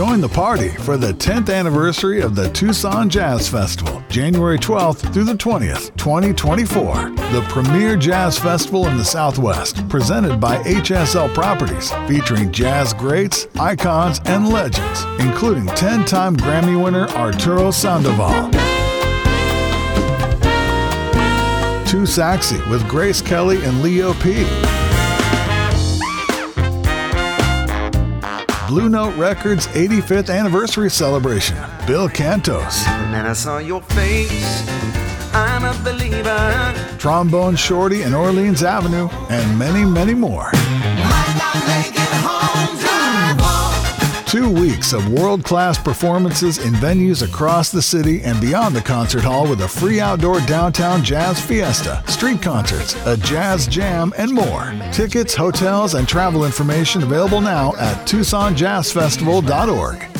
Join the party for the 10th anniversary of the Tucson Jazz Festival, January 12th through the 20th, 2024. The premier jazz festival in the Southwest, presented by HSL Properties, featuring jazz greats, icons, and legends, including 10 time Grammy winner Arturo Sandoval. Too Saxy with Grace Kelly and Leo P. Blue Note Records 85th anniversary celebration. Bill Cantos. And then I saw your face. I'm a believer. Trombone Shorty and Orleans Avenue, and many, many more. Two weeks of world class performances in venues across the city and beyond the concert hall with a free outdoor downtown jazz fiesta, street concerts, a jazz jam, and more. Tickets, hotels, and travel information available now at TucsonJazzFestival.org.